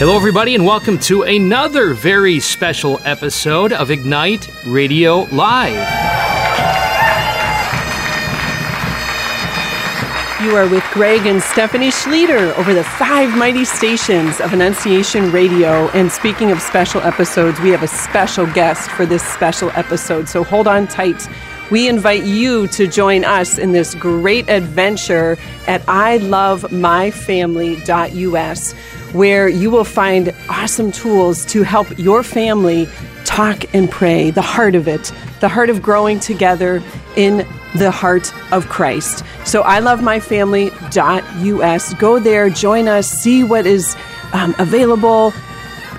Hello, everybody, and welcome to another very special episode of Ignite Radio Live. You are with Greg and Stephanie Schlueter over the five mighty stations of Annunciation Radio. And speaking of special episodes, we have a special guest for this special episode. So hold on tight. We invite you to join us in this great adventure at ilovemyfamily.us where you will find awesome tools to help your family talk and pray, the heart of it, the heart of growing together in the heart of Christ. So I love my family.us. Go there, join us, see what is um, available.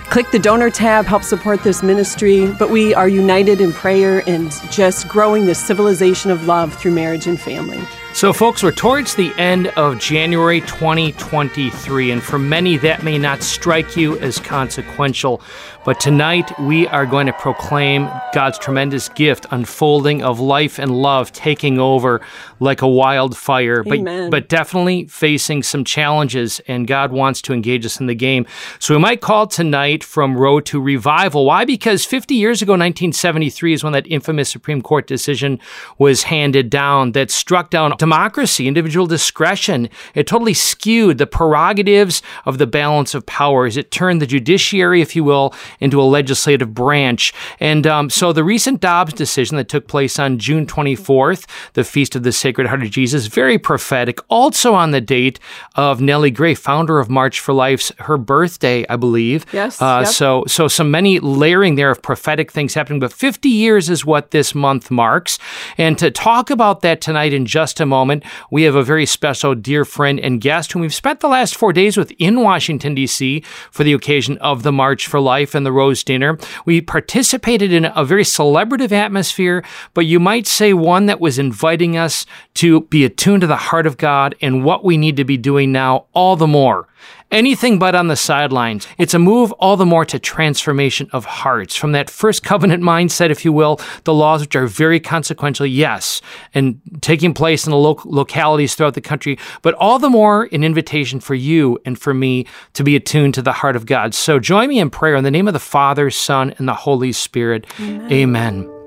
Click the donor tab, help support this ministry. But we are united in prayer and just growing the civilization of love through marriage and family. So, folks, we're towards the end of January 2023, and for many, that may not strike you as consequential. But tonight, we are going to proclaim God's tremendous gift unfolding of life and love taking over like a wildfire, Amen. but, but definitely facing some challenges, and God wants to engage us in the game. So, we might call tonight from Road to Revival. Why? Because 50 years ago, 1973, is when that infamous Supreme Court decision was handed down that struck down democracy, individual discretion. It totally skewed the prerogatives of the balance of powers. It turned the judiciary, if you will, into a legislative branch. And um, so the recent Dobbs decision that took place on June 24th, the Feast of the Sacred Heart of Jesus, very prophetic. Also on the date of Nellie Gray, founder of March for Life's her birthday, I believe. Yes. Uh, yep. So so so many layering there of prophetic things happening. But 50 years is what this month marks. And to talk about that tonight in just a moment, we have a very special dear friend and guest whom we've spent the last four days with in Washington, D.C. for the occasion of the March for Life and the Rose Dinner. We participated in a very celebrative atmosphere, but you might say one that was inviting us to be attuned to the heart of God and what we need to be doing now all the more anything but on the sidelines. It's a move all the more to transformation of hearts from that first covenant mindset, if you will, the laws which are very consequential, yes, and taking place in the lo- localities throughout the country, but all the more an invitation for you and for me to be attuned to the heart of God. So join me in prayer in the name of the Father, Son, and the Holy Spirit. Amen. Amen.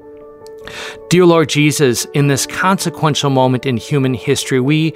Dear Lord Jesus, in this consequential moment in human history, we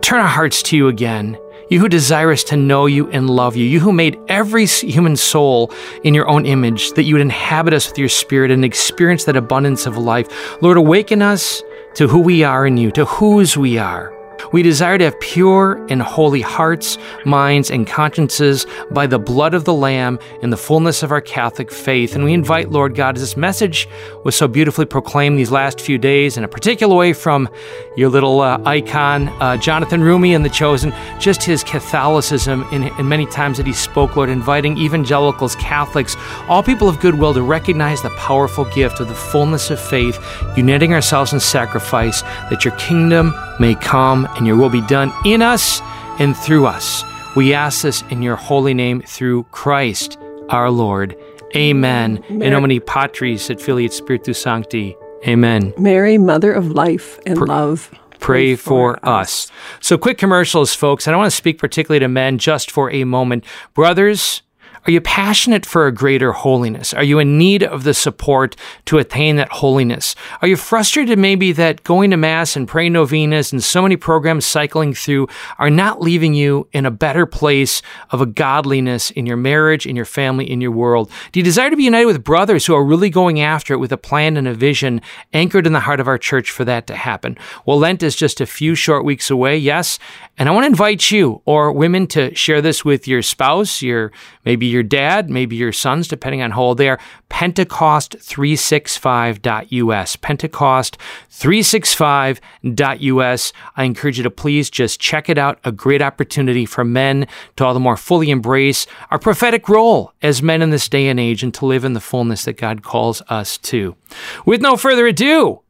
turn our hearts to you again. You who desire us to know you and love you, you who made every human soul in your own image, that you would inhabit us with your spirit and experience that abundance of life. Lord, awaken us to who we are in you, to whose we are. We desire to have pure and holy hearts, minds, and consciences by the blood of the Lamb in the fullness of our Catholic faith. And we invite, Lord God, as this message was so beautifully proclaimed these last few days, in a particular way from your little uh, icon, uh, Jonathan Roumie and the Chosen, just his Catholicism, in many times that he spoke, Lord, inviting evangelicals, Catholics, all people of goodwill to recognize the powerful gift of the fullness of faith, uniting ourselves in sacrifice, that your kingdom may come and your will be done in us and through us. We ask this in your holy name through Christ our Lord. Amen. Mary- In nomine Patris et Filii et Spiritus Sancti. Amen. Mary, Mother of Life and Love. Pray for us. So, quick commercials, folks. And I want to speak particularly to men just for a moment. Brothers, are you passionate for a greater holiness? Are you in need of the support to attain that holiness? Are you frustrated maybe that going to Mass and praying novenas and so many programs cycling through are not leaving you in a better place of a godliness in your marriage, in your family, in your world? Do you desire to be united with brothers who are really going after it with a plan and a vision anchored in the heart of our church for that to happen? Well, Lent is just a few short weeks away, yes. And I want to invite you or women to share this with your spouse, your maybe your dad, maybe your sons, depending on how old they are. Pentecost365.us. Pentecost365.us. I encourage you to please just check it out. A great opportunity for men to all the more fully embrace our prophetic role as men in this day and age and to live in the fullness that God calls us to. With no further ado,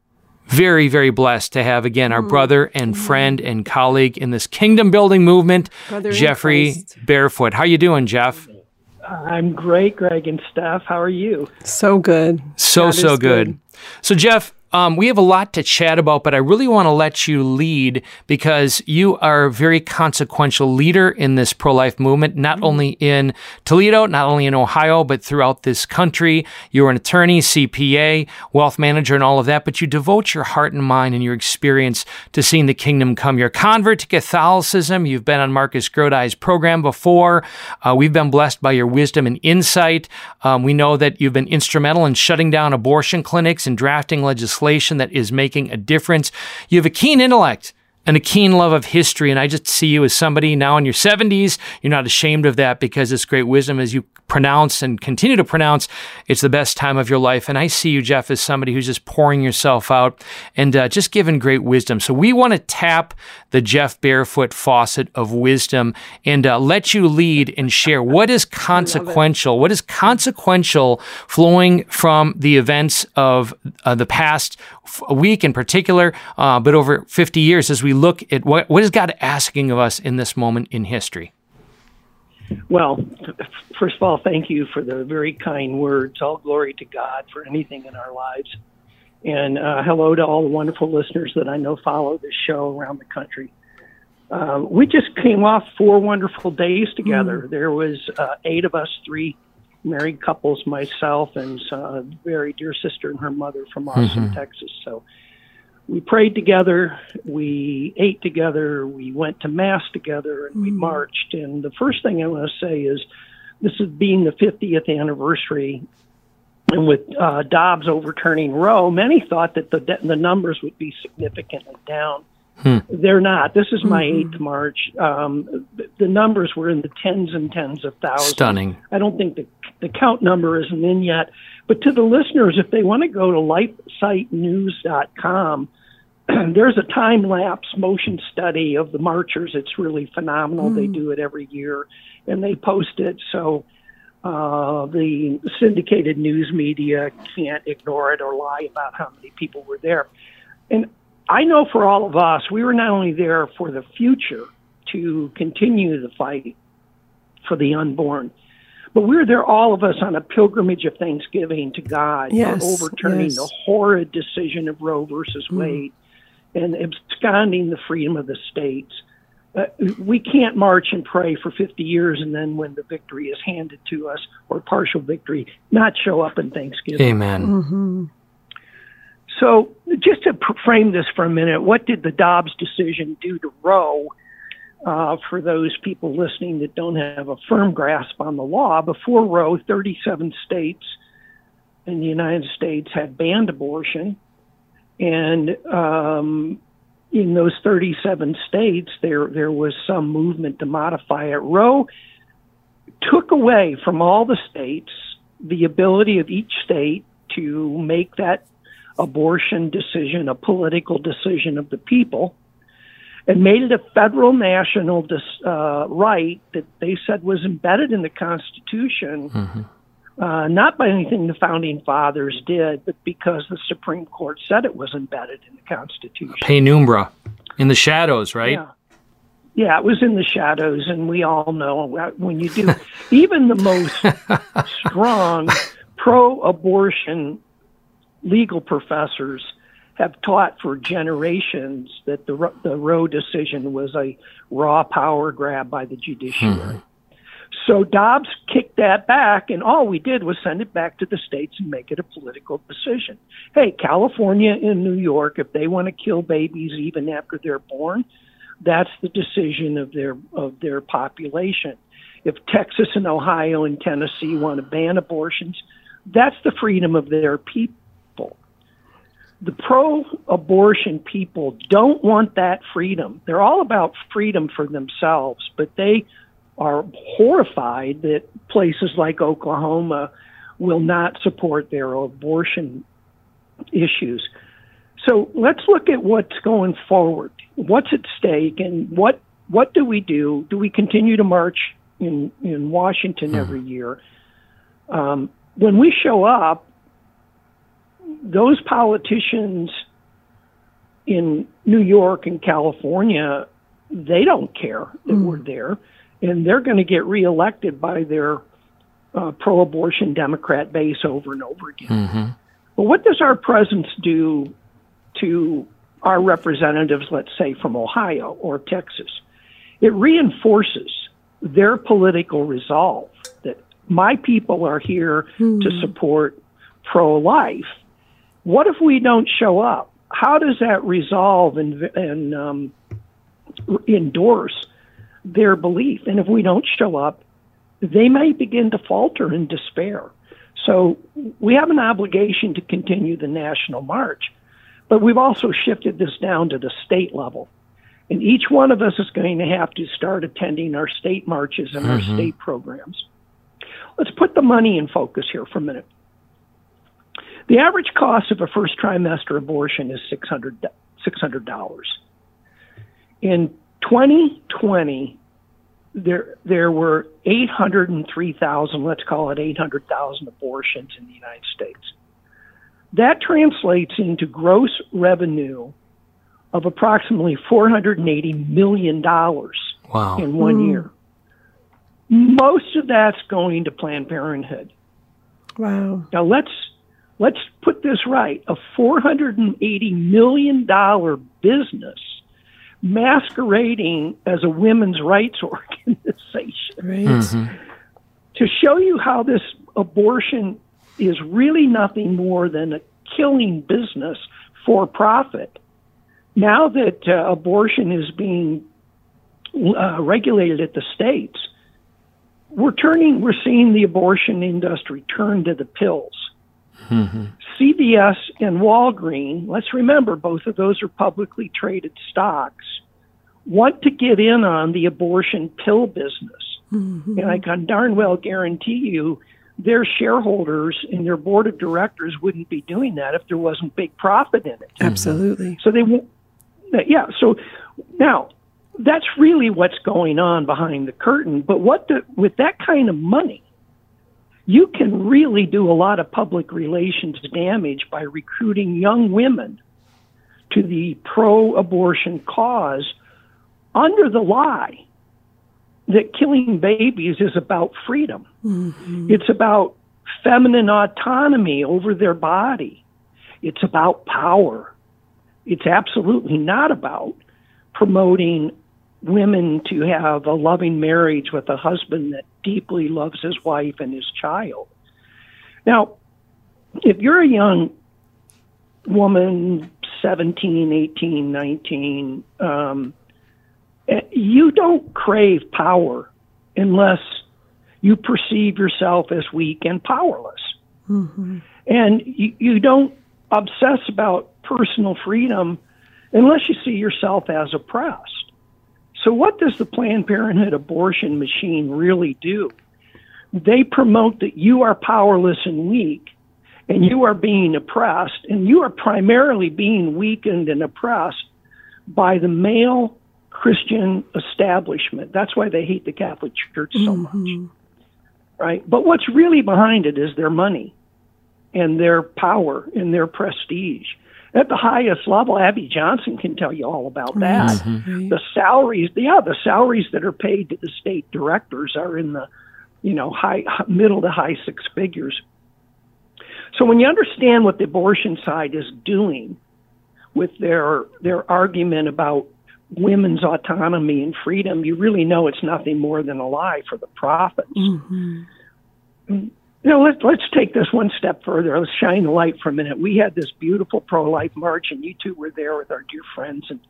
very, very blessed to have again our mm-hmm. brother and mm-hmm. friend and colleague in this kingdom building movement, Brother Jeffrey Barefoot. How you doing, Jeff? I'm great, Greg and Steph. How are you? So good. So God is so good. So Jeff, um, we have a lot to chat about, but I really want to let you lead because you are a very consequential leader in this pro life movement, not mm-hmm. only in Toledo, not only in Ohio, but throughout this country. You're an attorney, CPA, wealth manager, and all of that, but you devote your heart and mind and your experience to seeing the kingdom come. You're a convert to Catholicism. You've been on Marcus Grodi's program before. Uh, we've been blessed by your wisdom and insight. Um, we know that you've been instrumental in shutting down abortion clinics and drafting legislation that is making a difference. You have a keen intellect and a keen love of history. And I just see you as somebody now in your 70s. You're not ashamed of that because it's great wisdom as you pronounce and continue to pronounce. It's the best time of your life. And I see you, Jeff, as somebody who's just pouring yourself out and uh, just giving great wisdom. So we want to tap the Jeff Barefoot faucet of wisdom and uh, let you lead and share what is consequential, what is consequential flowing from the events of uh, the past week in particular, uh, but over 50 years as we look at what, what is God asking of us in this moment in history? Well, first of all, thank you for the very kind words. All glory to God for anything in our lives. And uh, hello to all the wonderful listeners that I know follow this show around the country. Uh, we just came off four wonderful days together. Mm. There was uh, eight of us, three married couples, myself, and a very dear sister and her mother from Austin, mm-hmm. Texas. So we prayed together, we ate together, we went to mass together, and we mm-hmm. marched. And the first thing I want to say is this is being the 50th anniversary. And with uh, Dobbs overturning Roe, many thought that the the numbers would be significantly down. Hmm. They're not. This is my mm-hmm. eighth march. Um, the numbers were in the tens and tens of thousands. Stunning. I don't think the the count number isn't in yet. But to the listeners, if they want to go to lifesitenews.com, there's a time lapse motion study of the marchers. It's really phenomenal. Mm. They hmm. do it every year and they post it. So uh, the syndicated news media can't ignore it or lie about how many people were there. And I know for all of us, we were not only there for the future to continue the fight for the unborn, but we were there, all of us, on a pilgrimage of thanksgiving to God yes, for overturning yes. the horrid decision of Roe versus mm. Wade and absconding the freedom of the states. Uh, we can't march and pray for 50 years and then when the victory is handed to us or partial victory, not show up in Thanksgiving. Amen. Mm-hmm. So, just to frame this for a minute, what did the Dobbs decision do to Roe? uh, for those people listening that don't have a firm grasp on the law. Before Roe, 37 states in the United States had banned abortion. And um, in those 37 states, there, there was some movement to modify it. Roe took away from all the states the ability of each state to make that abortion decision a political decision of the people and made it a federal national dis, uh, right that they said was embedded in the Constitution, mm-hmm. Uh, not by anything the founding fathers did, but because the Supreme Court said it was embedded in the Constitution. Penumbra, in the shadows, right? Yeah. Yeah, it was in the shadows, and we all know when you do, even the most strong pro abortion legal professors have taught for generations that the the Roe decision was a raw power grab by the judiciary. Mm-hmm. So Dobbs kicked that back, and all we did was send it back to the states and make it a political decision. Hey, California and New York, if they want to kill babies even after they're born, that's the decision of their of their population. If Texas and Ohio and Tennessee want to ban abortions, that's the freedom of their people the pro abortion people don't want that freedom. They're all about freedom for themselves, but they are horrified that places like Oklahoma will not support their abortion issues. So let's look at what's going forward. What's at stake and what what do we do? Do we continue to march in in Washington hmm. every year? Um, when we show up, those politicians in New York and California, they don't care that mm. we're there, and they're going to get reelected by their uh, pro-abortion Democrat base over and over again. Mm-hmm. But what does our presence do to our representatives, let's say from Ohio or Texas, it reinforces their political resolve that my people are here hmm. to support pro life. What if we don't show up? How does that resolve and, and um, endorse their belief? And if we don't show up, they may begin to falter in despair. So we have an obligation to continue the national march, but we've also shifted this down to the state level. And each one of us is going to have to start attending our state marches and mm-hmm. our state programs. Let's put the money in focus here for a minute. The average cost of a first trimester abortion is $600. $600. In 2020, there there were 803,000, let's call it 800,000 abortions in the United States. That translates into gross revenue of approximately 480 million dollars wow. in one mm. year. Most of that's going to Planned Parenthood. Wow. Now let's let's put this right. A 480 million dollar business masquerading as a women's rights organization. Right. Mm-hmm. To show you how this abortion is really nothing more than a killing business for profit. Now that uh, abortion is being uh, regulated at the states, we're turning, we're seeing the abortion industry turn to the pills. Mm-hmm. CVS and Walgreens, let's remember both of those are publicly traded stocks, want to get in on the abortion pill business. Mm-hmm. And I can darn well guarantee you their shareholders and their board of directors wouldn't be doing that if there wasn't big profit in it. Absolutely. So they won't, yeah. So now that's really what's going on behind the curtain. But what the, with that kind of money, you can really do a lot of public relations damage by recruiting young women to the pro abortion cause under the lie that killing babies is about freedom. Mm-hmm. It's about feminine autonomy over their body. It's about power. It's absolutely not about promoting women to have a loving marriage with a husband that deeply loves his wife and his child. Now, if you're a young woman, 17, 18, 19, um, eh, you don't crave power unless you perceive yourself as weak and powerless. Mm-hmm. And you, you don't obsess about personal freedom unless you see yourself as oppressed. So, what does the Planned Parenthood abortion machine really do? They promote that you are powerless and weak, and you are being oppressed, and you are primarily being weakened and oppressed by the male Christian establishment. That's why they hate the Catholic Church so mm-hmm. much. Right? But what's really behind it is their money and their power and their prestige at the highest level, Abby Johnson can tell you all about that. Mm-hmm. The salaries, yeah, the salaries that are paid to the state directors are in the, you know, high middle to high six figures. So when you understand what the abortion side is doing with their their argument about women's autonomy and freedom, you really know it's nothing more than a lie for the profits. Mm-hmm. You know, let's let's take this one step further. Let's shine the light for a minute. We had this beautiful pro-life march, and you two were there with our dear friends. And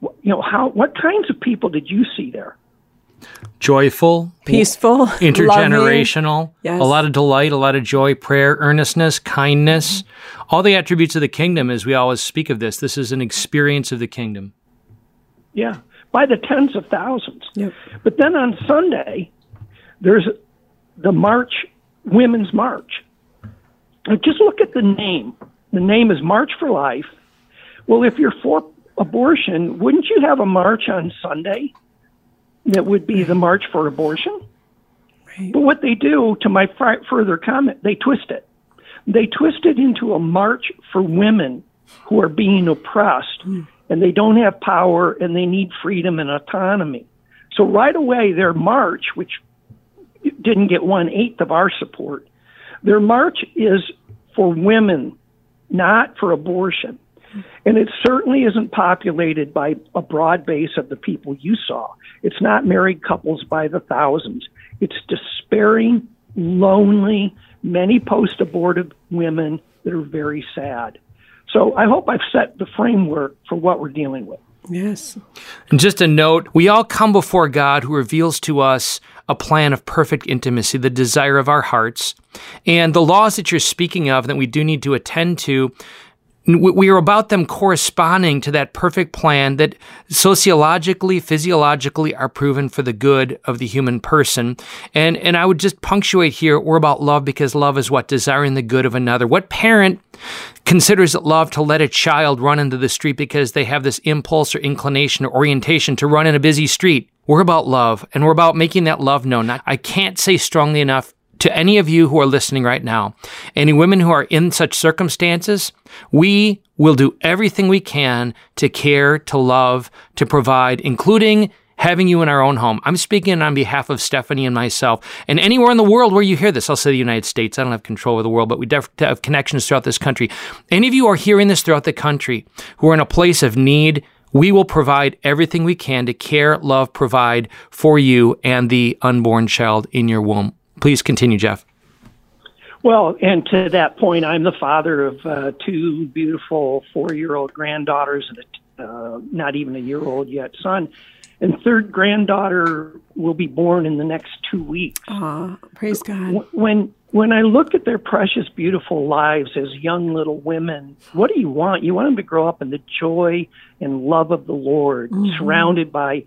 you know, how what kinds of people did you see there? Joyful, peaceful, intergenerational, yes. a lot of delight, a lot of joy, prayer, earnestness, kindness, mm-hmm. all the attributes of the kingdom. As we always speak of this, this is an experience of the kingdom. Yeah, by the tens of thousands. Yep. But then on Sunday, there's the march Women's March. Just look at the name. The name is March for Life. Well, if you're for abortion, wouldn't you have a march on Sunday that would be the March for Abortion? Right. But what they do, to my further comment, they twist it. They twist it into a march for women who are being oppressed mm. and they don't have power and they need freedom and autonomy. So right away, their march, which didn't get one eighth of our support. Their march is for women, not for abortion. And it certainly isn't populated by a broad base of the people you saw. It's not married couples by the thousands. It's despairing, lonely, many post abortive women that are very sad. So I hope I've set the framework for what we're dealing with. Yes. And just a note we all come before God who reveals to us a plan of perfect intimacy, the desire of our hearts. And the laws that you're speaking of that we do need to attend to we are about them corresponding to that perfect plan that sociologically, physiologically are proven for the good of the human person. And, and I would just punctuate here, we're about love because love is what? Desiring the good of another. What parent considers it love to let a child run into the street because they have this impulse or inclination or orientation to run in a busy street? We're about love and we're about making that love known. I can't say strongly enough to any of you who are listening right now, any women who are in such circumstances, we will do everything we can to care, to love, to provide, including having you in our own home. I'm speaking on behalf of Stephanie and myself, and anywhere in the world where you hear this. I'll say the United States. I don't have control of the world, but we definitely have connections throughout this country. Any of you who are hearing this throughout the country who are in a place of need, we will provide everything we can to care, love, provide for you and the unborn child in your womb. Please continue, Jeff. Well, and to that point, I'm the father of uh, two beautiful four year old granddaughters and a uh, not even a year old yet son. And third granddaughter will be born in the next two weeks. Ah, praise God. When when I look at their precious, beautiful lives as young little women, what do you want? You want them to grow up in the joy and love of the Lord, mm-hmm. surrounded by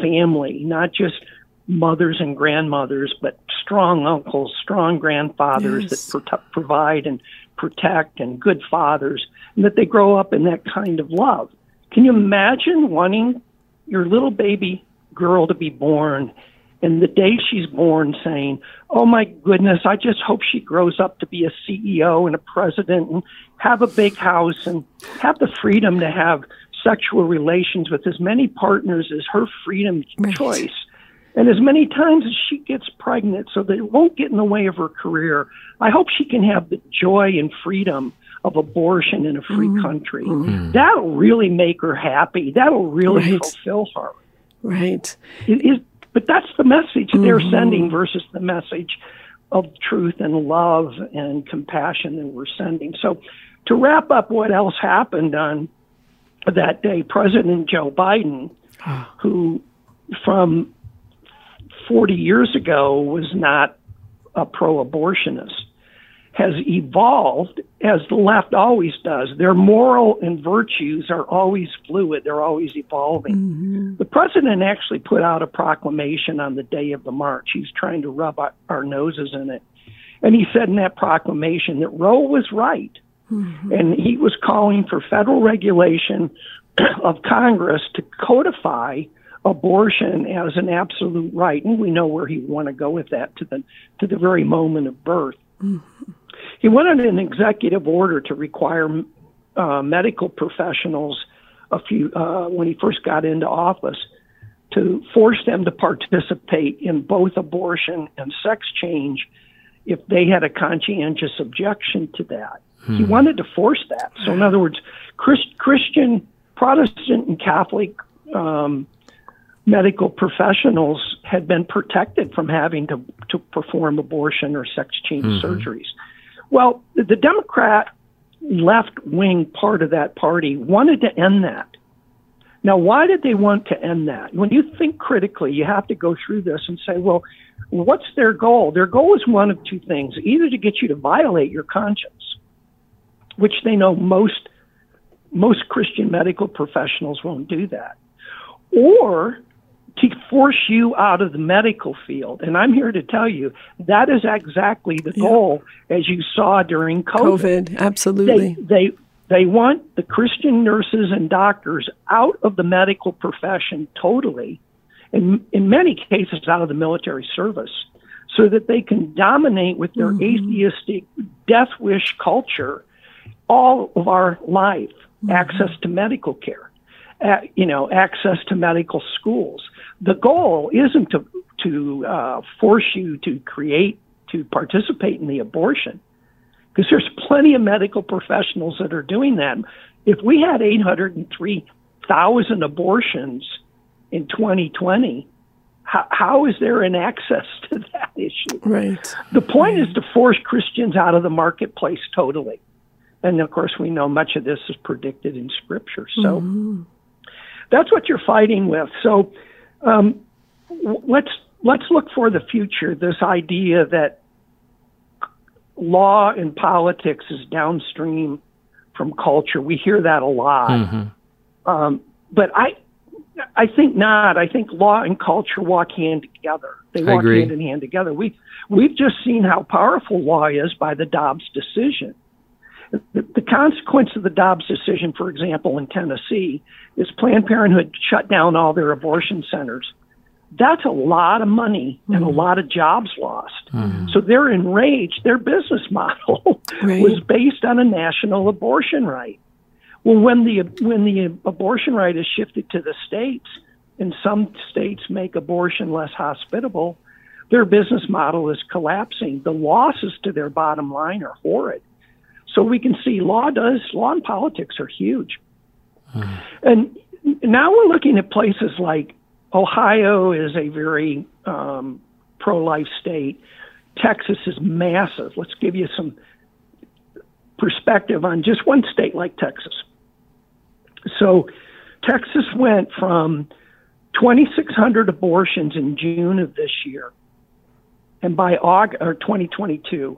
family, not just mothers and grandmothers, but strong uncles, strong grandfathers yes. that pro- provide and protect, and good fathers, and that they grow up in that kind of love. Can you imagine wanting your little baby girl to be born and the day she's born saying, Oh my goodness, I just hope she grows up to be a CEO and a president and have a big house and have the freedom to have sexual relations with as many partners as her freedom right. choice and as many times as she gets pregnant so that it won't get in the way of her career. I hope she can have the joy and freedom of abortion in a free mm-hmm. country. Mm-hmm. That'll really make her happy. That'll really right. fulfill her. Right. It is, but that's the message mm-hmm. they're sending versus the message of truth and love and compassion that we're sending. So, to wrap up what else happened on that day, President Joe Biden, ah. who from 40 years ago was not a pro abortionist has evolved as the left always does. Their moral and virtues are always fluid, they're always evolving. Mm-hmm. The president actually put out a proclamation on the day of the march. He's trying to rub our noses in it. And he said in that proclamation that Roe was right. Mm-hmm. And he was calling for federal regulation of Congress to codify abortion as an absolute right, and we know where he want to go with that to the to the very moment of birth. Mm-hmm. He wanted an executive order to require uh, medical professionals a few uh, when he first got into office to force them to participate in both abortion and sex change if they had a conscientious objection to that. Hmm. He wanted to force that. So, in other words, Christ, Christian, Protestant, and Catholic um, medical professionals had been protected from having to, to perform abortion or sex change mm-hmm. surgeries. Well, the Democrat left wing part of that party wanted to end that. Now, why did they want to end that? When you think critically, you have to go through this and say, well, what's their goal? Their goal is one of two things either to get you to violate your conscience, which they know most most Christian medical professionals won't do that, or to force you out of the medical field. And I'm here to tell you that is exactly the yeah. goal, as you saw during COVID. COVID, absolutely. They, they they want the Christian nurses and doctors out of the medical profession totally, and in many cases out of the military service, so that they can dominate with their mm-hmm. atheistic death wish culture all of our life, mm-hmm. access to medical care. Uh, you know, access to medical schools, the goal isn't to to uh, force you to create to participate in the abortion because there's plenty of medical professionals that are doing that If we had 803,000 abortions in 2020, how, how is there an access to that issue? Right. The point is to force Christians out of the marketplace totally. And of course, we know much of this is predicted in Scripture. So mm-hmm. That's what you're fighting with. So um, let's let's look for the future. This idea that law and politics is downstream from culture. We hear that a lot. Mm-hmm. Um, but I, I think not. I think law and culture walk hand together. They walk hand in hand together. We we've just seen how powerful law is by the Dobbs decision. The, the consequence of the Dobbs decision, for example, in Tennessee, is Planned Parenthood shut down all their abortion centers that's a lot of money and mm-hmm. a lot of jobs lost. Mm-hmm. So they're enraged. Their business model right. was based on a national abortion right. Well, when the when the abortion right is shifted to the states, and some states make abortion less hospitable, their business model is collapsing. The losses to their bottom line are horrid. So we can see law does law and politics are huge. Mm-hmm. And now we're looking at places like Ohio is a very um, pro life state. Texas is massive. Let's give you some perspective on just one state like Texas. So, Texas went from 2,600 abortions in June of this year, and by August or 2022,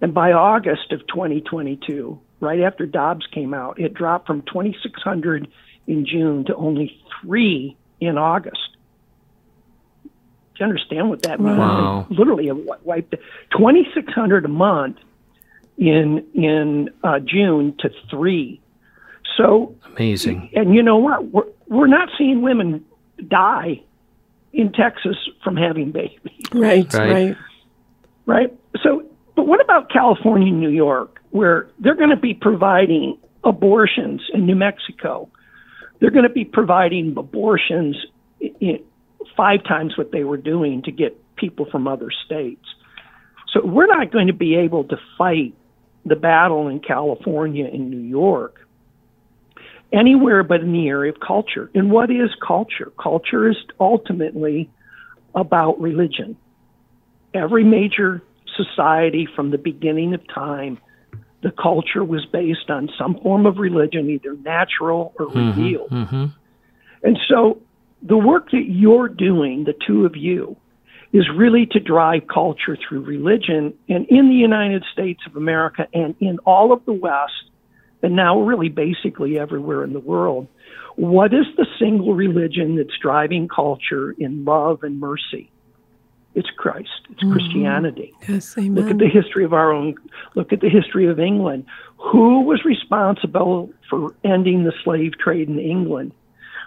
and by August of 2022, right after Dobbs came out, it dropped from 2,600 in June to only three in August. Do you understand what that means? Wow. Literally, wiped twenty six hundred a month in in uh, June to three. So amazing. And you know what? We're we're not seeing women die in Texas from having babies. Right. Right. Right. right? So, but what about California and New York, where they're going to be providing abortions in New Mexico? they're going to be providing abortions five times what they were doing to get people from other states. So we're not going to be able to fight the battle in California and New York anywhere but in the area of culture. And what is culture? Culture is ultimately about religion. Every major society from the beginning of time the culture was based on some form of religion, either natural or mm-hmm, revealed. Mm-hmm. And so the work that you're doing, the two of you, is really to drive culture through religion. And in the United States of America and in all of the West, and now really basically everywhere in the world, what is the single religion that's driving culture in love and mercy? It's Christ. It's mm-hmm. Christianity. Yes, amen. Look at the history of our own. Look at the history of England. Who was responsible for ending the slave trade in England?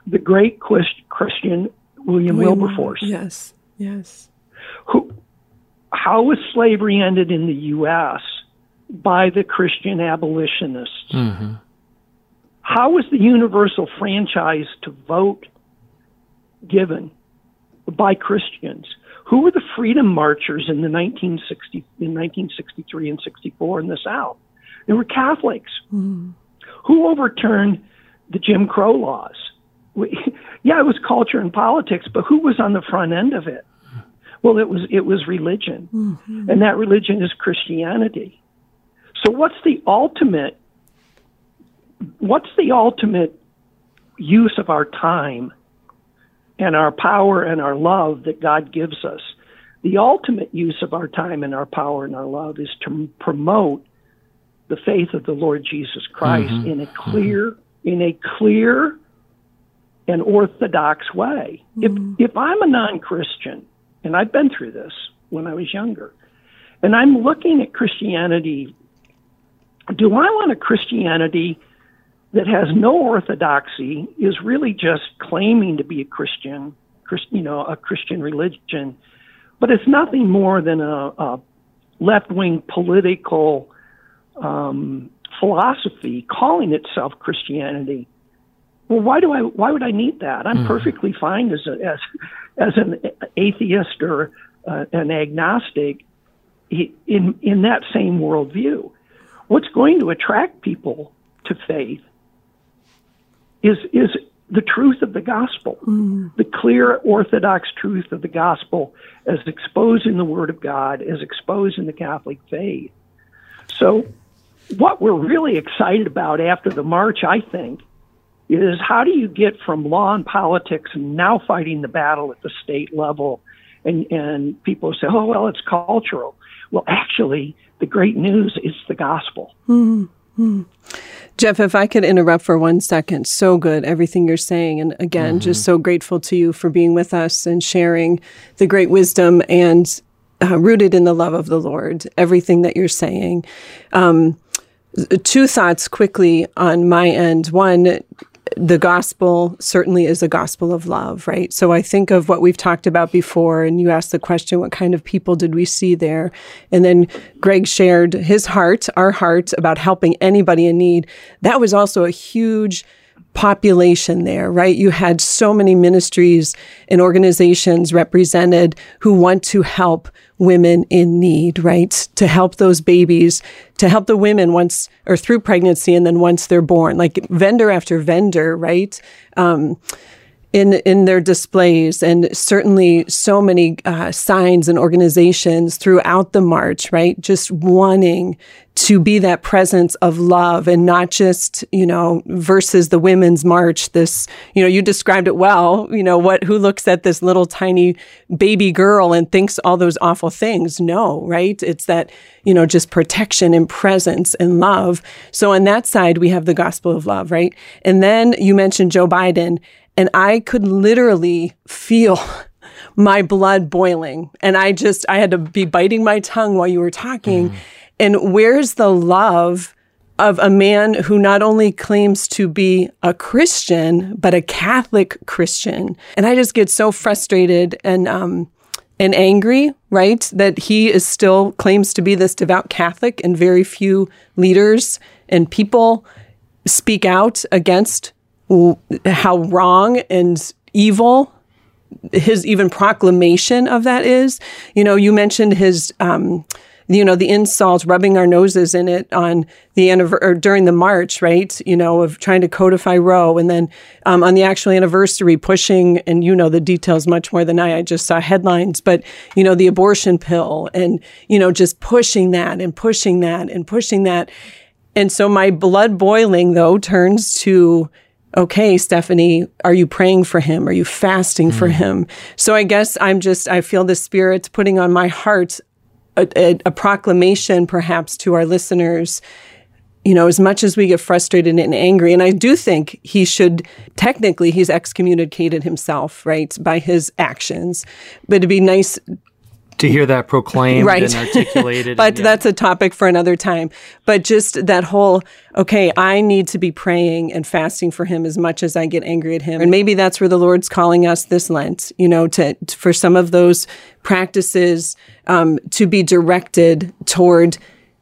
The great Christian William, William Wilberforce. Yes, yes. Who? How was slavery ended in the U.S. by the Christian abolitionists? Mm-hmm. How was the universal franchise to vote given by Christians? Who were the freedom marchers in the 1960 in 1963 and 64 in the South? They were Catholics. Mm. Who overturned the Jim Crow laws? We, yeah, it was culture and politics, but who was on the front end of it? Well, it was it was religion, mm-hmm. and that religion is Christianity. So, what's the ultimate? What's the ultimate use of our time and our power and our love that God gives us. The ultimate use of our time and our power and our love is to promote the faith of the Lord Jesus Christ mm-hmm. in a clear, mm-hmm. in a clear and orthodox way. Mm-hmm. If if I'm a non-Christian, and I've been through this when I was younger, and I'm looking at Christianity, do I want a Christianity that has no orthodoxy is really just claiming to be a Christian, you know, a Christian religion, but it's nothing more than a, a left-wing political um, philosophy calling itself Christianity. Well, why do I? Why would I need that? I'm mm. perfectly fine as a, as as an atheist or uh, an agnostic in in that same worldview. What's going to attract people to faith is is the truth of the gospel, mm. the clear orthodox truth of the gospel as exposed in the Word of God, as exposed in the Catholic faith. So, what we're really excited about after the march, I think, is how do you get from law and politics and now fighting the battle at the state level? And, and people say, oh, well, it's cultural. Well, actually, the great news is the gospel. Jeff, if I could interrupt for one second, so good, everything you're saying. And again, mm-hmm. just so grateful to you for being with us and sharing the great wisdom and uh, rooted in the love of the Lord, everything that you're saying. Um, two thoughts quickly on my end. One, the gospel certainly is a gospel of love, right? So I think of what we've talked about before, and you asked the question, what kind of people did we see there? And then Greg shared his heart, our heart, about helping anybody in need. That was also a huge population there, right? You had so many ministries and organizations represented who want to help women in need, right? To help those babies, to help the women once or through pregnancy and then once they're born, like vendor after vendor, right? Um, in in their displays. And certainly so many uh, signs and organizations throughout the march right? Just wanting to be that presence of love and not just you know versus the women's march this you know you described it well you know what who looks at this little tiny baby girl and thinks all those awful things. No right? It's that you know just protection and presence and love. So on that side we have the gospel of love right? And then you mentioned Joe Biden and I could literally feel my blood boiling. And I just, I had to be biting my tongue while you were talking. Mm. And where's the love of a man who not only claims to be a Christian, but a Catholic Christian? And I just get so frustrated and, um, and angry, right? That he is still claims to be this devout Catholic and very few leaders and people speak out against how wrong and evil his even proclamation of that is. You know, you mentioned his, um, you know, the insults, rubbing our noses in it on the anniversary during the march, right? You know, of trying to codify Roe, and then um, on the actual anniversary, pushing, and you know the details much more than I. I just saw headlines, but you know the abortion pill, and you know just pushing that and pushing that and pushing that, and so my blood boiling though turns to okay, Stephanie, are you praying for him? Are you fasting mm. for him? So I guess I'm just, I feel the Spirit putting on my heart a, a, a, proclamation perhaps to our listeners. You know, as much as we get frustrated and angry, and I do think he should technically, he's excommunicated himself, right, by his actions. But it'd be nice to hear that proclaimed right. and articulated. but and, yeah. that's a topic for another time. But just that whole, okay, I need to be praying and fasting for him as much as I get angry at him. And maybe that's where the Lord's calling us this Lent, you know, to, to for some of those practices um, to be directed toward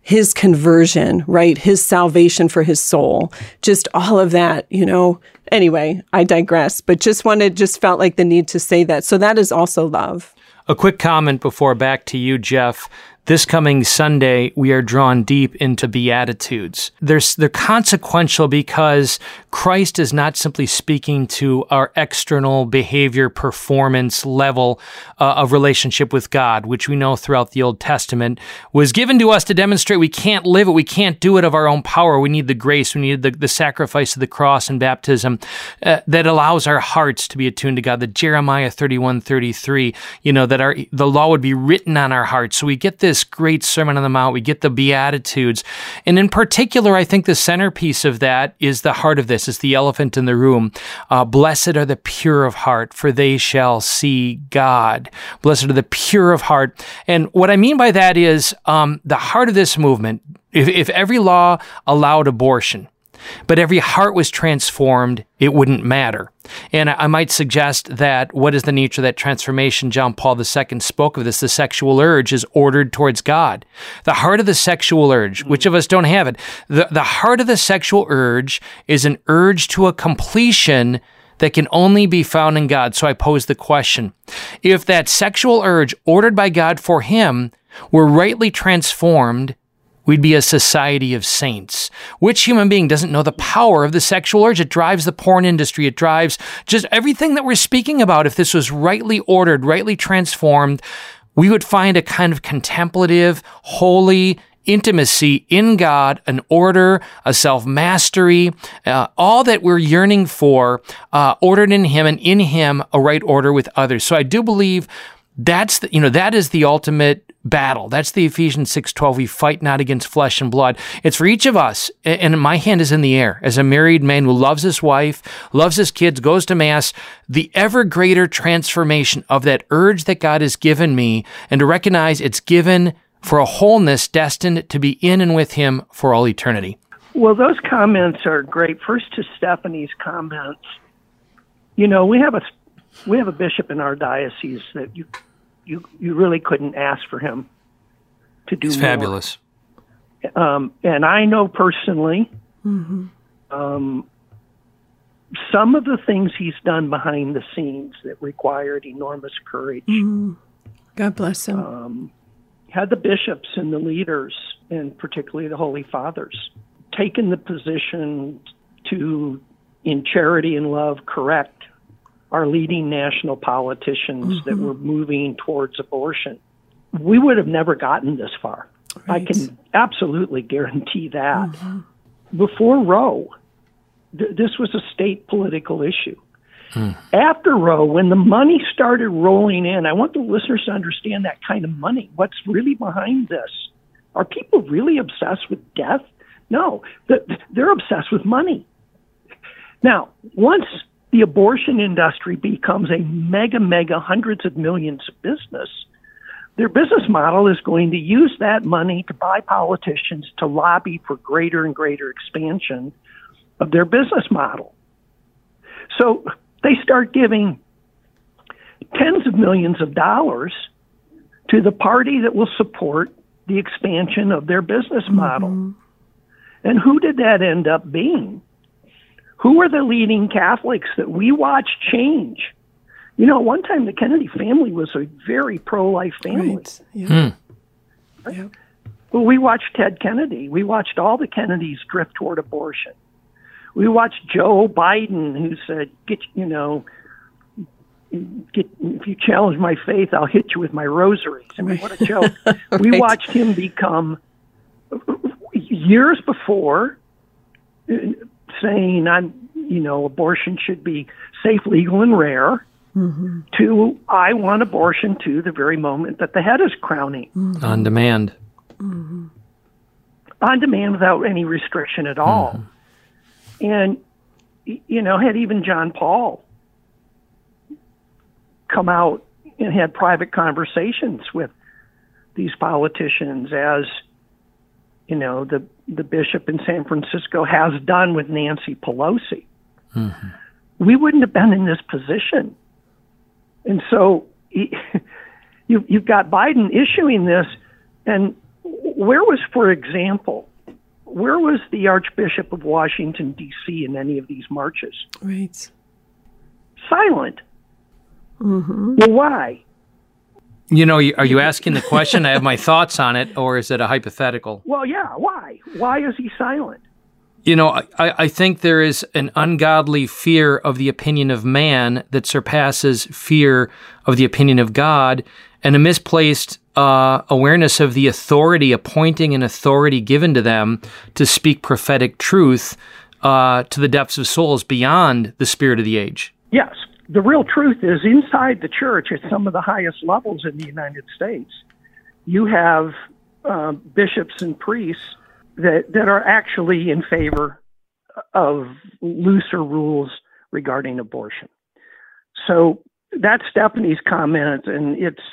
his conversion, right? His salvation for his soul. Just all of that, you know. Anyway, I digress, but just wanted, just felt like the need to say that. So that is also love. A quick comment before back to you, Jeff. This coming Sunday, we are drawn deep into Beatitudes. They're, they're consequential because Christ is not simply speaking to our external behavior, performance level uh, of relationship with God, which we know throughout the Old Testament was given to us to demonstrate we can't live it, we can't do it of our own power. We need the grace, we need the, the sacrifice of the cross and baptism uh, that allows our hearts to be attuned to God. The Jeremiah 31 33, you know, that our the law would be written on our hearts. So we get this great Sermon on the Mount. We get the Beatitudes. And in particular, I think the centerpiece of that is the heart of this, is the elephant in the room. Uh, Blessed are the pure of heart, for they shall see God. Blessed are the pure of heart. And what I mean by that is um, the heart of this movement, if, if every law allowed abortion, but every heart was transformed, it wouldn't matter. And I might suggest that what is the nature of that transformation? John Paul II spoke of this. The sexual urge is ordered towards God. The heart of the sexual urge, which of us don't have it? The, the heart of the sexual urge is an urge to a completion that can only be found in God. So I pose the question if that sexual urge ordered by God for him were rightly transformed, We'd be a society of saints. Which human being doesn't know the power of the sexual urge? It drives the porn industry. It drives just everything that we're speaking about. If this was rightly ordered, rightly transformed, we would find a kind of contemplative, holy, intimacy in God, an order, a self mastery, uh, all that we're yearning for, uh, ordered in Him and in Him a right order with others. So I do believe that's the, you know that is the ultimate battle. That's the Ephesians 6:12. We fight not against flesh and blood. It's for each of us. And my hand is in the air as a married man who loves his wife, loves his kids, goes to mass, the ever greater transformation of that urge that God has given me and to recognize it's given for a wholeness destined to be in and with him for all eternity. Well, those comments are great. First to Stephanie's comments. You know, we have a we have a bishop in our diocese that you you you really couldn't ask for him to do. It's more. fabulous. Um, and I know personally, mm-hmm. um, some of the things he's done behind the scenes that required enormous courage. Mm-hmm. God bless him. Um, had the bishops and the leaders, and particularly the Holy Fathers, taken the position to, in charity and love, correct our leading national politicians mm-hmm. that were moving towards abortion, we would have never gotten this far. Right. I can absolutely guarantee that. Mm-hmm. Before Roe, th- this was a state political issue. Hmm. After Roe, when the money started rolling in, I want the listeners to understand that kind of money. What's really behind this? Are people really obsessed with death? No, they're obsessed with money. Now, once the abortion industry becomes a mega, mega hundreds of millions of business, their business model is going to use that money to buy politicians to lobby for greater and greater expansion of their business model. So they start giving tens of millions of dollars to the party that will support the expansion of their business model. Mm-hmm. And who did that end up being? Who are the leading Catholics that we watch change? You know, one time the Kennedy family was a very pro life family. Right. Yeah. Hmm. Right? Well, we watched Ted Kennedy. We watched all the Kennedys drift toward abortion. We watched Joe Biden, who said, "Get you know, get if you challenge my faith, I'll hit you with my rosaries." I mean, what a joke! right. We watched him become years before saying I'm, you know, abortion should be safe, legal, and rare. Mm-hmm. To I want abortion to the very moment that the head is crowning. Mm-hmm. On demand. Mm-hmm. On demand without any restriction at all. Mm-hmm. And, you know, had even John Paul come out and had private conversations with these politicians as, you know, the the bishop in San Francisco has done with Nancy Pelosi. Mm-hmm. We wouldn't have been in this position. And so he, you, you've got Biden issuing this, and where was, for example, where was the Archbishop of Washington, D.C. in any of these marches? Right. Silent. Mm-hmm. Well, why? You know, are you asking the question? I have my thoughts on it, or is it a hypothetical? Well, yeah. Why? Why is he silent? You know, I, I think there is an ungodly fear of the opinion of man that surpasses fear of the opinion of God, and a misplaced uh, awareness of the authority, appointing an authority given to them to speak prophetic truth uh, to the depths of souls beyond the spirit of the age. Yes, the real truth is inside the church at some of the highest levels in the United States, you have uh, bishops and priests that, that are actually in favor of looser rules regarding abortion. So that's Stephanie's comment, and it's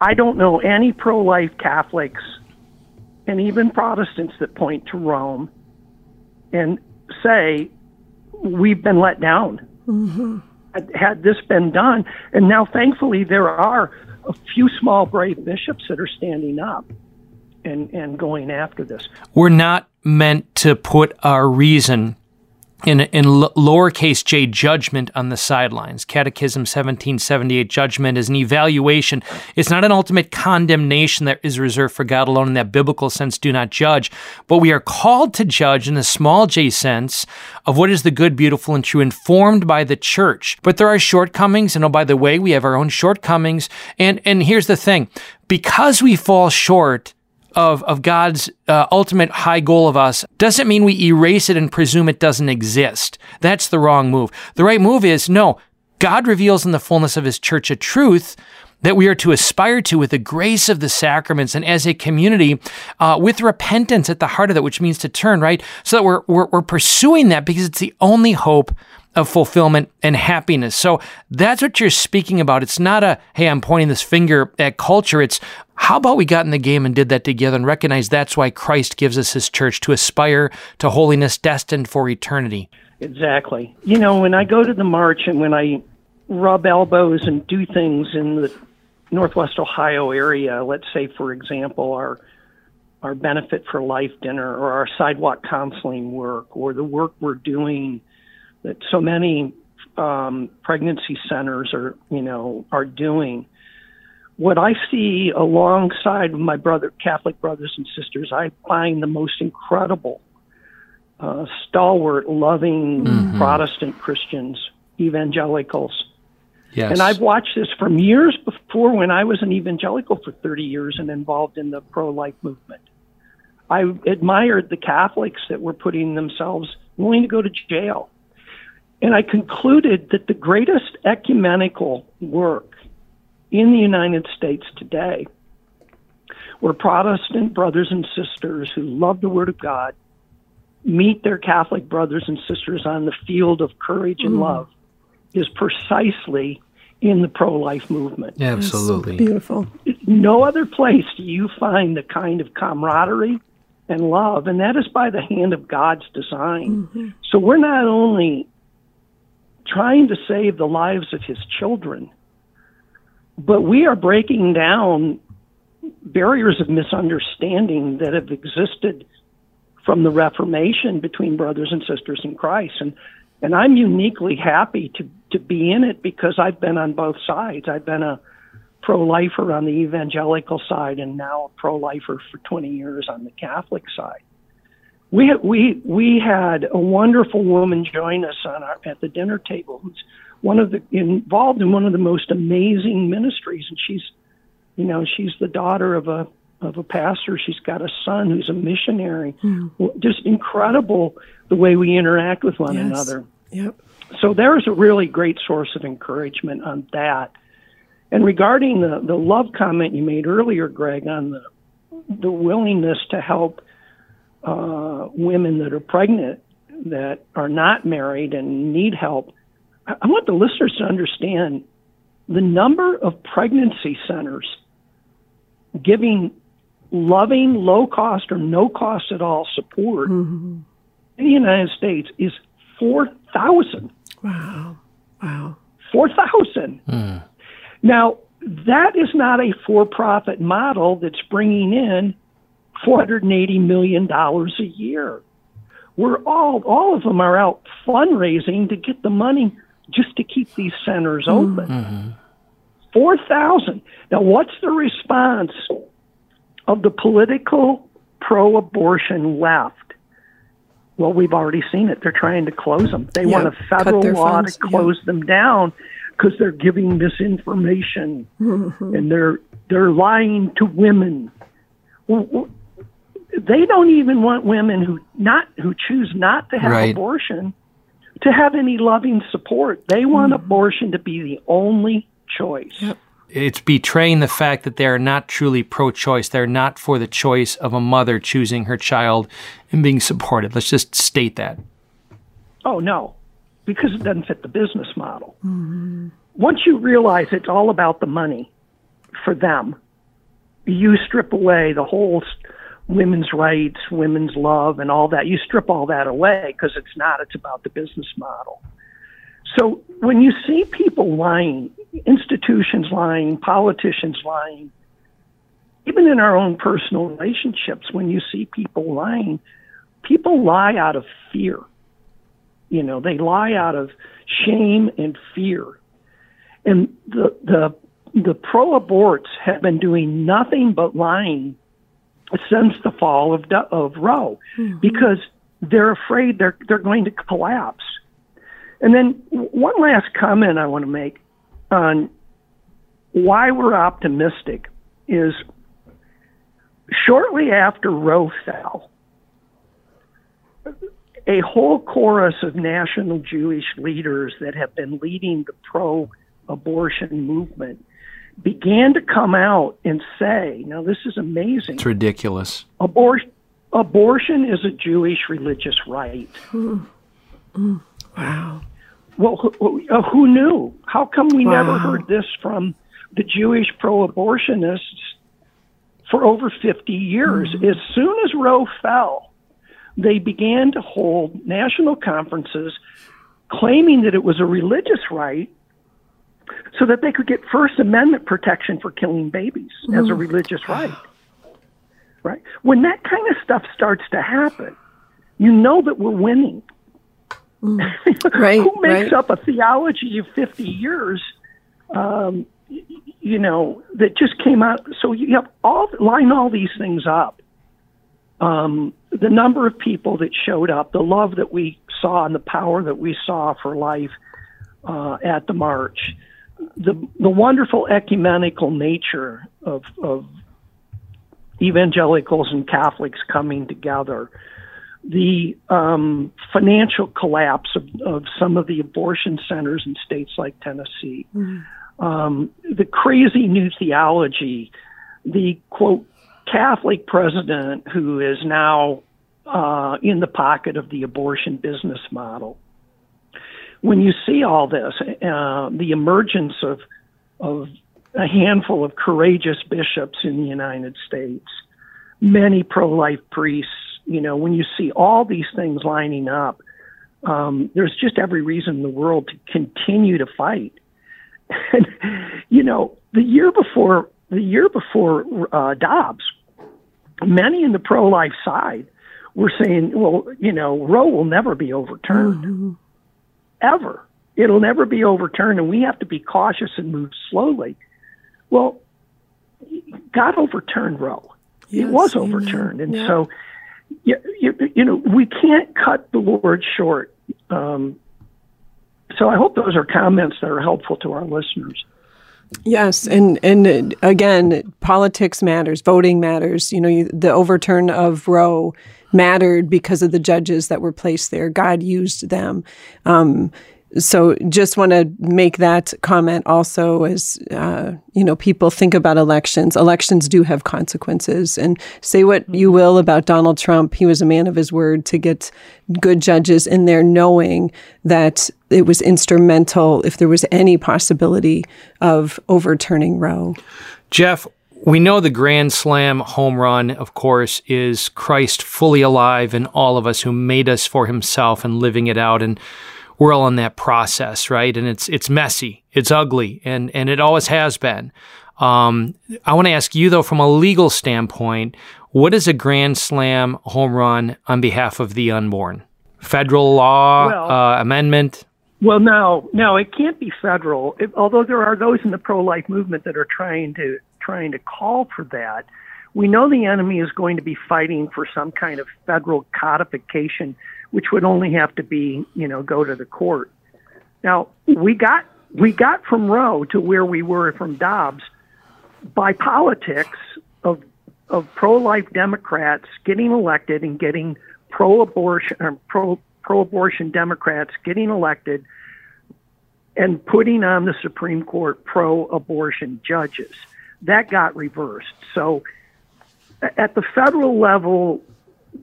I don't know any pro life Catholics and even Protestants that point to Rome and say we've been let down. Mm-hmm had this been done. And now, thankfully, there are a few small, brave bishops that are standing up and, and going after this. We're not meant to put our reason in, in lowercase j judgment on the sidelines. Catechism 1778 judgment is an evaluation. It's not an ultimate condemnation that is reserved for God alone in that biblical sense, do not judge. But we are called to judge in the small j sense of what is the good, beautiful, and true, informed by the church. But there are shortcomings. And oh, by the way, we have our own shortcomings. And, and here's the thing because we fall short, of, of God's uh, ultimate high goal of us doesn't mean we erase it and presume it doesn't exist. That's the wrong move. The right move is no, God reveals in the fullness of his church a truth that we are to aspire to with the grace of the sacraments and as a community uh, with repentance at the heart of it, which means to turn, right? So that we're, we're, we're pursuing that because it's the only hope of fulfillment and happiness. So that's what you're speaking about. It's not a, hey, I'm pointing this finger at culture. It's how about we got in the game and did that together and recognize that's why Christ gives us his church to aspire to holiness destined for eternity? Exactly. You know, when I go to the march and when I rub elbows and do things in the Northwest Ohio area, let's say, for example, our our benefit for life dinner or our sidewalk counseling work or the work we're doing that so many um, pregnancy centers are, you know, are doing what I see alongside my brother, Catholic brothers and sisters, I find the most incredible, uh, stalwart, loving mm-hmm. Protestant Christians, evangelicals. Yes. And I've watched this from years before when I was an evangelical for 30 years and involved in the pro life movement. I admired the Catholics that were putting themselves willing to go to jail. And I concluded that the greatest ecumenical work in the United States today where Protestant brothers and sisters who love the Word of God meet their Catholic brothers and sisters on the field of courage and mm. love is precisely in the pro life movement. Absolutely. beautiful. No other place do you find the kind of camaraderie and love, and that is by the hand of God's design. Mm-hmm. So we're not only trying to save the lives of his children, but we are breaking down barriers of misunderstanding that have existed from the Reformation between brothers and sisters in Christ. And and I'm uniquely happy to to be in it because I've been on both sides. I've been a pro-lifer on the evangelical side and now a pro-lifer for 20 years on the Catholic side. We we we had a wonderful woman join us on our, at the dinner table who's one of the involved in one of the most amazing ministries, and she's, you know, she's the daughter of a of a pastor. She's got a son who's a missionary. Mm. Just incredible the way we interact with one yes. another. Yep. So there's a really great source of encouragement on that. And regarding the, the love comment you made earlier, Greg, on the the willingness to help uh, women that are pregnant that are not married and need help, I want the listeners to understand the number of pregnancy centers giving loving, low cost or no cost at all support mm-hmm. in the United States is 4,000. Wow. Wow. 4,000. Mm. Now, that is not a for profit model that's bringing in $480 million a year. We're all, all of them are out fundraising to get the money just to keep these centers open. Mm-hmm. 4,000. Now, what's the response of the political pro abortion left? Well, we've already seen it. They're trying to close them. They want a federal law funds. to close them down because they're giving misinformation mm-hmm. and they're they're lying to women. They don't even want women who not who choose not to have right. abortion to have any loving support. They want mm. abortion to be the only choice. Yep. It's betraying the fact that they're not truly pro choice. They're not for the choice of a mother choosing her child and being supported. Let's just state that. Oh, no, because it doesn't fit the business model. Mm-hmm. Once you realize it's all about the money for them, you strip away the whole women's rights, women's love, and all that. You strip all that away because it's not. It's about the business model. So when you see people lying, institutions lying, politicians lying, even in our own personal relationships, when you see people lying, people lie out of fear. You know, they lie out of shame and fear. And the the the pro aborts have been doing nothing but lying since the fall of of Roe mm-hmm. because they're afraid they're they're going to collapse. And then one last comment I want to make on why we're optimistic is shortly after Roe fell, a whole chorus of national Jewish leaders that have been leading the pro abortion movement began to come out and say, now this is amazing. It's ridiculous. Abortion abortion is a Jewish religious right. Mm. Mm. Wow. Well, who, uh, who, knew? How come we wow. never heard this from the Jewish pro abortionists for over 50 years? Mm-hmm. As soon as Roe fell, they began to hold national conferences claiming that it was a religious right so that they could get First Amendment protection for killing babies mm. as a religious right. Right? When that kind of stuff starts to happen, you know that we're winning. Mm. Right. Who makes right. up a theology of 50 years, um, you know, that just came out? So you have all line all these things up. Um, the number of people that showed up, the love that we saw, and the power that we saw for life uh, at the march the the wonderful ecumenical nature of of evangelicals and Catholics coming together, the um, financial collapse of, of some of the abortion centers in states like Tennessee, mm-hmm. um, the crazy new theology, the quote Catholic president who is now uh, in the pocket of the abortion business model when you see all this, uh, the emergence of of a handful of courageous bishops in the United States, many pro-life priests, you know, when you see all these things lining up, um, there's just every reason in the world to continue to fight. And you know, the year before the year before uh, Dobbs, many in the pro-life side were saying, "Well, you know, Roe will never be overturned." Mm-hmm ever. It'll never be overturned, and we have to be cautious and move slowly. Well, God overturned Roe. Yes, it was overturned, amen. and yeah. so you, you, you know we can't cut the Lord short. Um, so I hope those are comments that are helpful to our listeners. Yes, and and again, politics matters, voting matters. You know, you, the overturn of Roe mattered because of the judges that were placed there. God used them. Um, so just want to make that comment also as uh, you know people think about elections elections do have consequences and say what you will about donald trump he was a man of his word to get good judges in there knowing that it was instrumental if there was any possibility of overturning roe jeff we know the Grand Slam home run, of course, is Christ fully alive in all of us who made us for himself and living it out. And we're all in that process, right? And it's it's messy, it's ugly, and and it always has been. Um, I want to ask you though, from a legal standpoint, what is a Grand Slam home run on behalf of the unborn? Federal law well, uh, amendment? Well, no, no, it can't be federal. It, although there are those in the pro-life movement that are trying to trying to call for that. We know the enemy is going to be fighting for some kind of federal codification, which would only have to be, you know, go to the court. Now, we got we got from Roe to where we were from Dobbs by politics of of pro-life Democrats getting elected and getting pro-abortion or pro pro-abortion Democrats getting elected and putting on the Supreme Court pro-abortion judges that got reversed. So at the federal level,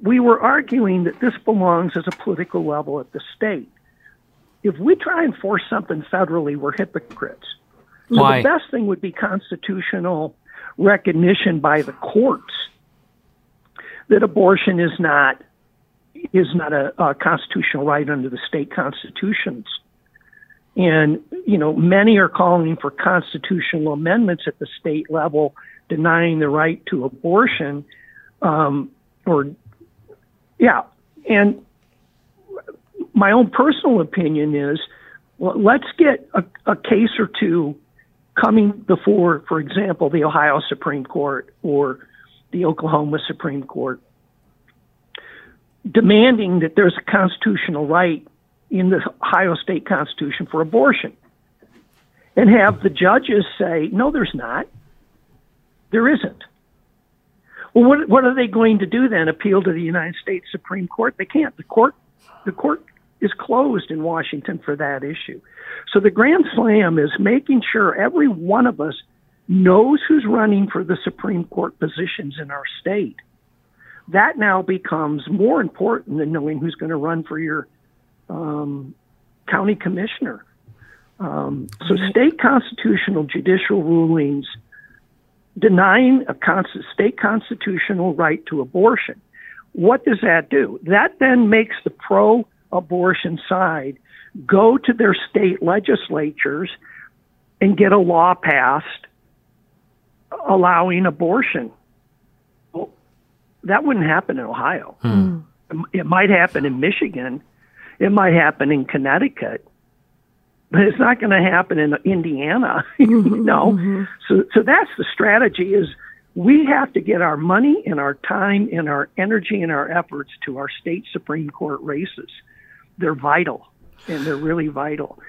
we were arguing that this belongs as a political level at the state. If we try and force something federally, we're hypocrites. So Why? the best thing would be constitutional recognition by the courts that abortion is not is not a, a constitutional right under the state constitutions. And, you know, many are calling for constitutional amendments at the state level denying the right to abortion. Um, or, yeah. And my own personal opinion is well, let's get a, a case or two coming before, for example, the Ohio Supreme Court or the Oklahoma Supreme Court, demanding that there's a constitutional right in the Ohio state constitution for abortion. And have the judges say, no, there's not. There isn't. Well, what, what are they going to do then? Appeal to the United States Supreme Court? They can't. The court, the court is closed in Washington for that issue. So the Grand Slam is making sure every one of us knows who's running for the Supreme Court positions in our state. That now becomes more important than knowing who's going to run for your um, county commissioner. Um, so, state constitutional judicial rulings denying a state constitutional right to abortion. What does that do? That then makes the pro abortion side go to their state legislatures and get a law passed allowing abortion. Well, that wouldn't happen in Ohio. Hmm. It might happen in Michigan. It might happen in Connecticut. But it's not going to happen in Indiana, you know. Mm-hmm. So, so that's the strategy: is we have to get our money and our time and our energy and our efforts to our state Supreme Court races they're vital, and they're really vital.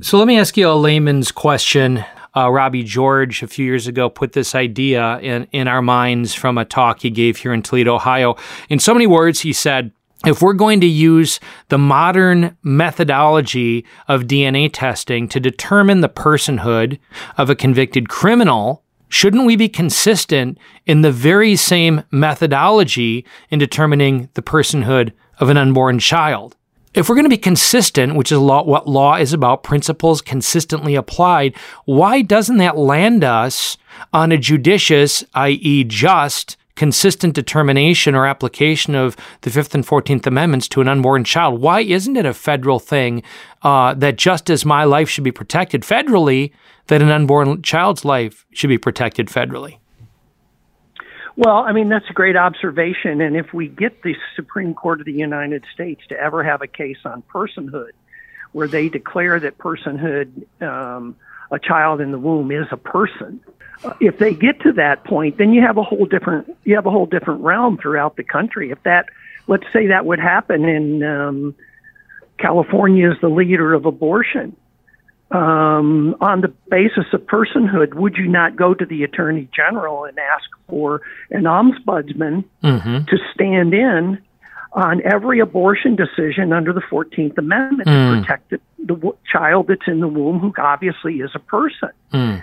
So let me ask you a layman's question. Uh, Robbie George a few years ago put this idea in, in our minds from a talk he gave here in Toledo, Ohio. In so many words, he said, if we're going to use the modern methodology of DNA testing to determine the personhood of a convicted criminal, shouldn't we be consistent in the very same methodology in determining the personhood of an unborn child? if we're going to be consistent, which is law, what law is about, principles consistently applied, why doesn't that land us on a judicious, i.e., just, consistent determination or application of the Fifth and Fourteenth Amendments to an unborn child? Why isn't it a federal thing uh, that just as my life should be protected federally, that an unborn child's life should be protected federally? Well, I mean, that's a great observation. And if we get the Supreme Court of the United States to ever have a case on personhood where they declare that personhood, um, a child in the womb is a person, if they get to that point, then you have a whole different, you have a whole different realm throughout the country. If that, let's say that would happen in, um, California is the leader of abortion um, on the basis of personhood, would you not go to the attorney general and ask for an ombudsman mm-hmm. to stand in on every abortion decision under the 14th Amendment mm. to protect the, the w- child that's in the womb, who obviously is a person? Mm.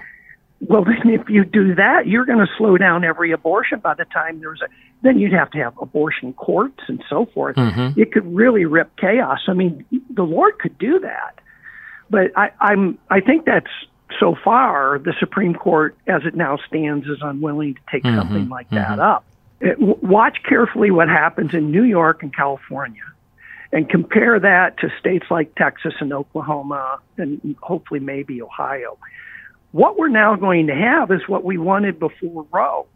Well, then, if you do that, you're going to slow down every abortion by the time there's a. Then you'd have to have abortion courts and so forth. Mm-hmm. It could really rip chaos. I mean, the Lord could do that but I, I'm I think that's so far the Supreme Court, as it now stands, is unwilling to take mm-hmm, something like mm-hmm. that up. It, w- watch carefully what happens in New York and California, and compare that to states like Texas and Oklahoma, and hopefully maybe Ohio. What we're now going to have is what we wanted before Roe,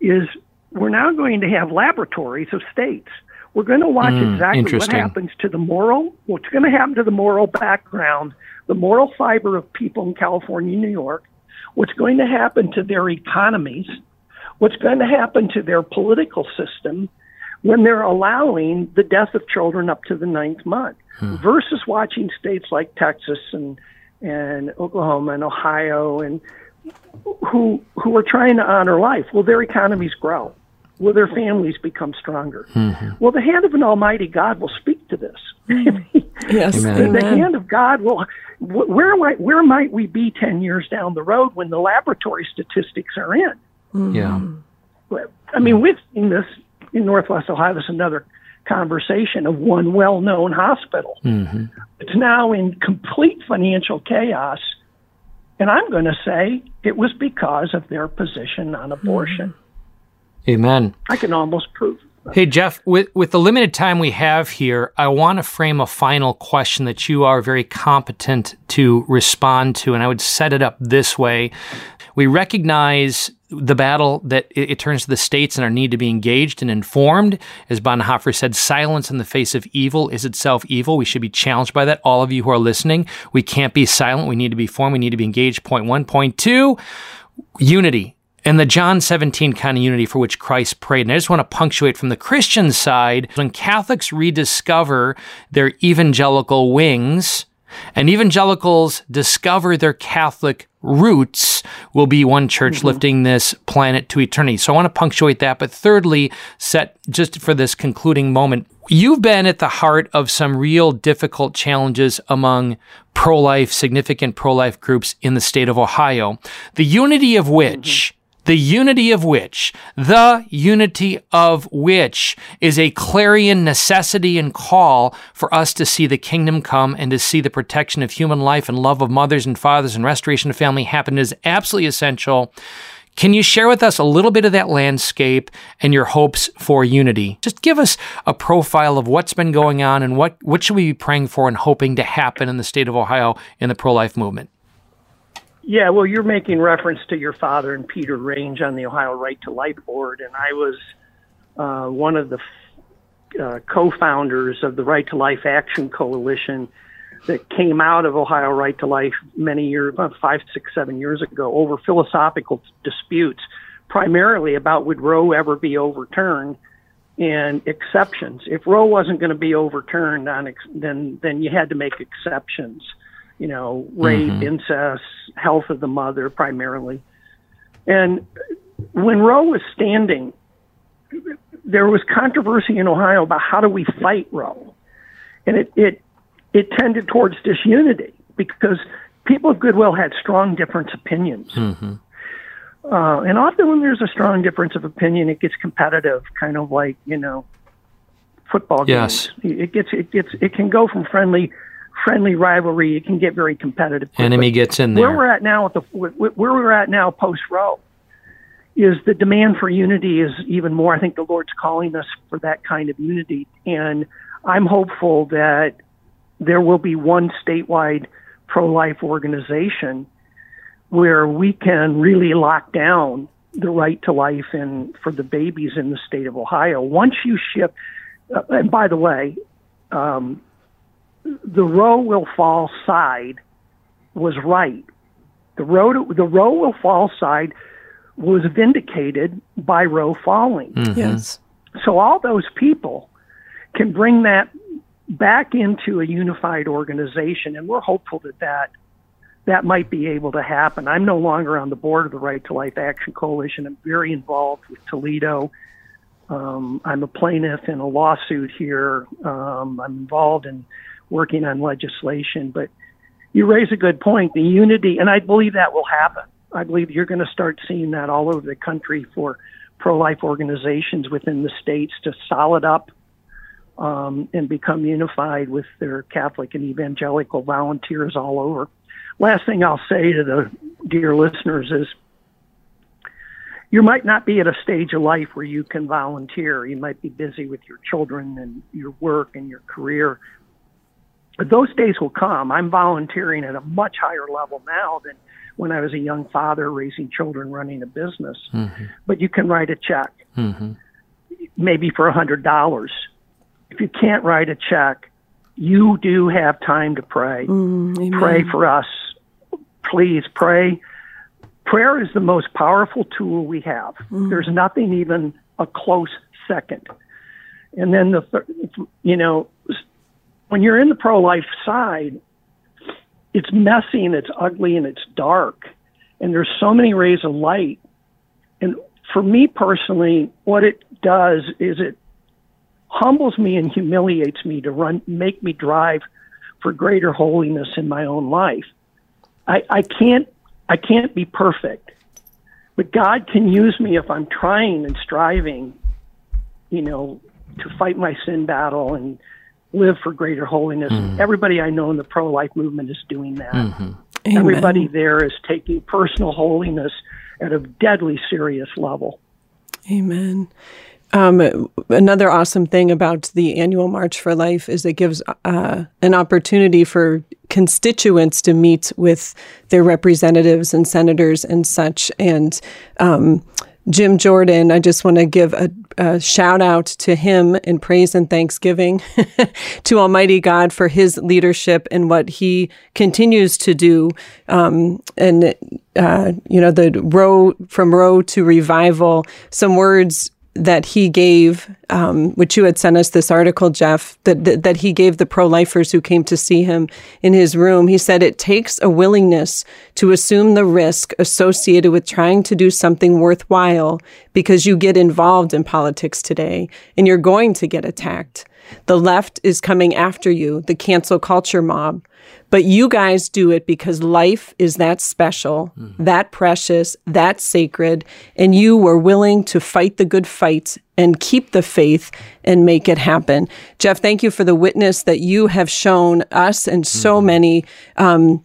is we're now going to have laboratories of states we're going to watch mm, exactly what happens to the moral, what's going to happen to the moral background, the moral fiber of people in California, New York, what's going to happen to their economies, what's going to happen to their political system when they're allowing the death of children up to the ninth month, hmm. versus watching states like Texas and and Oklahoma and Ohio and who who are trying to honor life. Will their economies grow will their families become stronger? Mm-hmm. Well, the hand of an Almighty God will speak to this. yes, the, the hand of God will. Where might where might we be ten years down the road when the laboratory statistics are in? Mm-hmm. Yeah, I mean we've seen this in Northwest Ohio. This is another conversation of one well-known hospital. Mm-hmm. It's now in complete financial chaos, and I'm going to say it was because of their position on abortion. Mm-hmm. Amen. I can almost prove. Hey, Jeff, with, with the limited time we have here, I want to frame a final question that you are very competent to respond to, and I would set it up this way. We recognize the battle that it, it, turns to the states and our need to be engaged and informed. As Bonhoeffer said, silence in the face of evil is itself evil. We should be challenged by that. All of you who are listening, we can't be silent. We need to be formed. We need to be engaged. Point one. Point two, unity. And the John 17 kind of unity for which Christ prayed. And I just want to punctuate from the Christian side when Catholics rediscover their evangelical wings, and evangelicals discover their Catholic roots will be one church mm-hmm. lifting this planet to eternity. So I want to punctuate that. But thirdly, set just for this concluding moment, you've been at the heart of some real difficult challenges among pro life, significant pro life groups in the state of Ohio, the unity of which mm-hmm the unity of which, the unity of which is a clarion necessity and call for us to see the kingdom come and to see the protection of human life and love of mothers and fathers and restoration of family happen is absolutely essential. Can you share with us a little bit of that landscape and your hopes for unity? Just give us a profile of what's been going on and what, what should we be praying for and hoping to happen in the state of Ohio in the pro life movement. Yeah, well, you're making reference to your father and Peter Range on the Ohio Right to Life Board, and I was uh, one of the uh, co-founders of the Right to Life Action Coalition that came out of Ohio Right to Life many years, about five, six, seven years ago, over philosophical disputes, primarily about would Roe ever be overturned and exceptions. If Roe wasn't going to be overturned, on ex- then then you had to make exceptions you know, rape, mm-hmm. incest, health of the mother primarily. And when Roe was standing, there was controversy in Ohio about how do we fight Roe, and it it it tended towards disunity because people of goodwill had strong different opinions. Mm-hmm. Uh, and often when there's a strong difference of opinion, it gets competitive, kind of like you know, football games. Yes. It gets it gets it can go from friendly friendly rivalry, it can get very competitive. Quickly. Enemy gets in there. Where we're at now, at the where we're at now, post Roe, is the demand for unity is even more. I think the Lord's calling us for that kind of unity, and I'm hopeful that there will be one statewide pro-life organization where we can really lock down the right to life and for the babies in the state of Ohio. Once you shift, uh, and by the way, um, the Roe will fall side was right. The Roe the Roe will fall side was vindicated by Roe falling. Mm-hmm. Yes. So all those people can bring that back into a unified organization, and we're hopeful that that that might be able to happen. I'm no longer on the board of the Right to Life Action Coalition. I'm very involved with Toledo. Um, I'm a plaintiff in a lawsuit here. Um, I'm involved in working on legislation. But you raise a good point. The unity, and I believe that will happen. I believe you're going to start seeing that all over the country for pro-life organizations within the states to solid up um, and become unified with their Catholic and evangelical volunteers all over. Last thing I'll say to the dear listeners is you might not be at a stage of life where you can volunteer. You might be busy with your children and your work and your career. But those days will come. I'm volunteering at a much higher level now than when I was a young father raising children, running a business. Mm-hmm. But you can write a check, mm-hmm. maybe for a hundred dollars. If you can't write a check, you do have time to pray. Mm, pray for us. Please pray. Prayer is the most powerful tool we have. Mm. There's nothing even a close second. And then the, you know, when you're in the pro life side, it's messy and it's ugly and it's dark. And there's so many rays of light. And for me personally, what it does is it humbles me and humiliates me to run, make me drive for greater holiness in my own life. I, I can't, I can't be perfect, but God can use me if I'm trying and striving, you know, to fight my sin battle and live for greater holiness. Mm-hmm. Everybody I know in the pro life movement is doing that. Mm-hmm. Everybody there is taking personal holiness at a deadly serious level. Amen. Um, another awesome thing about the annual March for Life is it gives uh, an opportunity for constituents to meet with their representatives and senators and such. And um, Jim Jordan, I just want to give a, a, shout out to him in praise and thanksgiving to Almighty God for his leadership and what he continues to do. Um, and, uh, you know, the row from Roe to revival, some words that he gave, um, which you had sent us this article, Jeff, that, that, that he gave the pro lifers who came to see him in his room. He said it takes a willingness to assume the risk associated with trying to do something worthwhile because you get involved in politics today and you're going to get attacked. The left is coming after you, the cancel culture mob. But you guys do it because life is that special, mm-hmm. that precious, that sacred, and you were willing to fight the good fight and keep the faith and make it happen. Jeff, thank you for the witness that you have shown us and so mm-hmm. many um,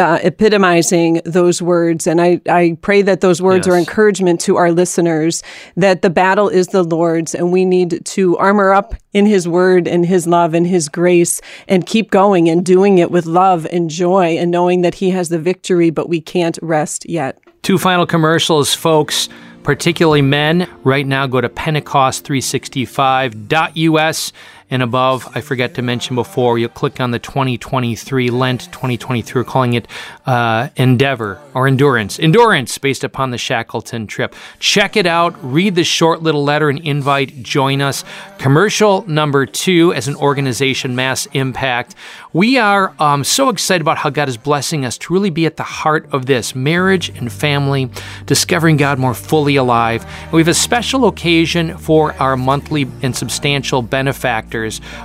uh, epitomizing those words. And I, I pray that those words yes. are encouragement to our listeners that the battle is the Lord's and we need to armor up in His word and His love and His grace and keep going and doing it with love and joy and knowing that He has the victory, but we can't rest yet. Two final commercials, folks particularly men. Right now, go to Pentecost365.us and above. I forget to mention before, you'll click on the 2023 Lent 2023. We're calling it uh, Endeavor or Endurance. Endurance based upon the Shackleton trip. Check it out. Read the short little letter and invite. Join us. Commercial number two as an organization, Mass Impact. We are um, so excited about how God is blessing us to really be at the heart of this marriage and family, discovering God more fully alive. And we have a special occasion for our monthly and substantial benefactor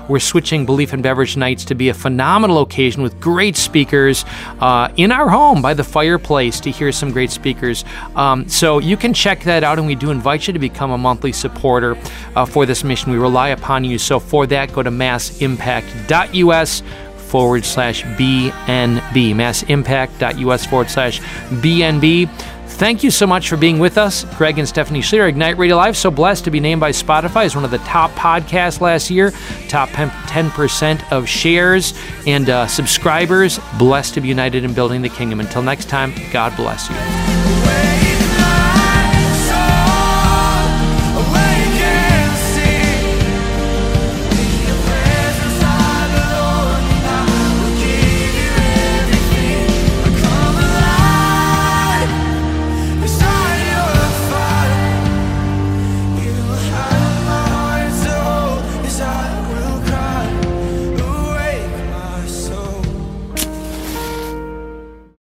we're switching Belief and Beverage Nights to be a phenomenal occasion with great speakers uh, in our home by the fireplace to hear some great speakers. Um, so you can check that out, and we do invite you to become a monthly supporter uh, for this mission. We rely upon you. So for that, go to massimpact.us forward slash BNB, massimpact.us forward slash BNB. Thank you so much for being with us. Greg and Stephanie Schlueter, Ignite Radio Live. So blessed to be named by Spotify as one of the top podcasts last year, top 10% of shares and uh, subscribers. Blessed to be united in building the kingdom. Until next time, God bless you.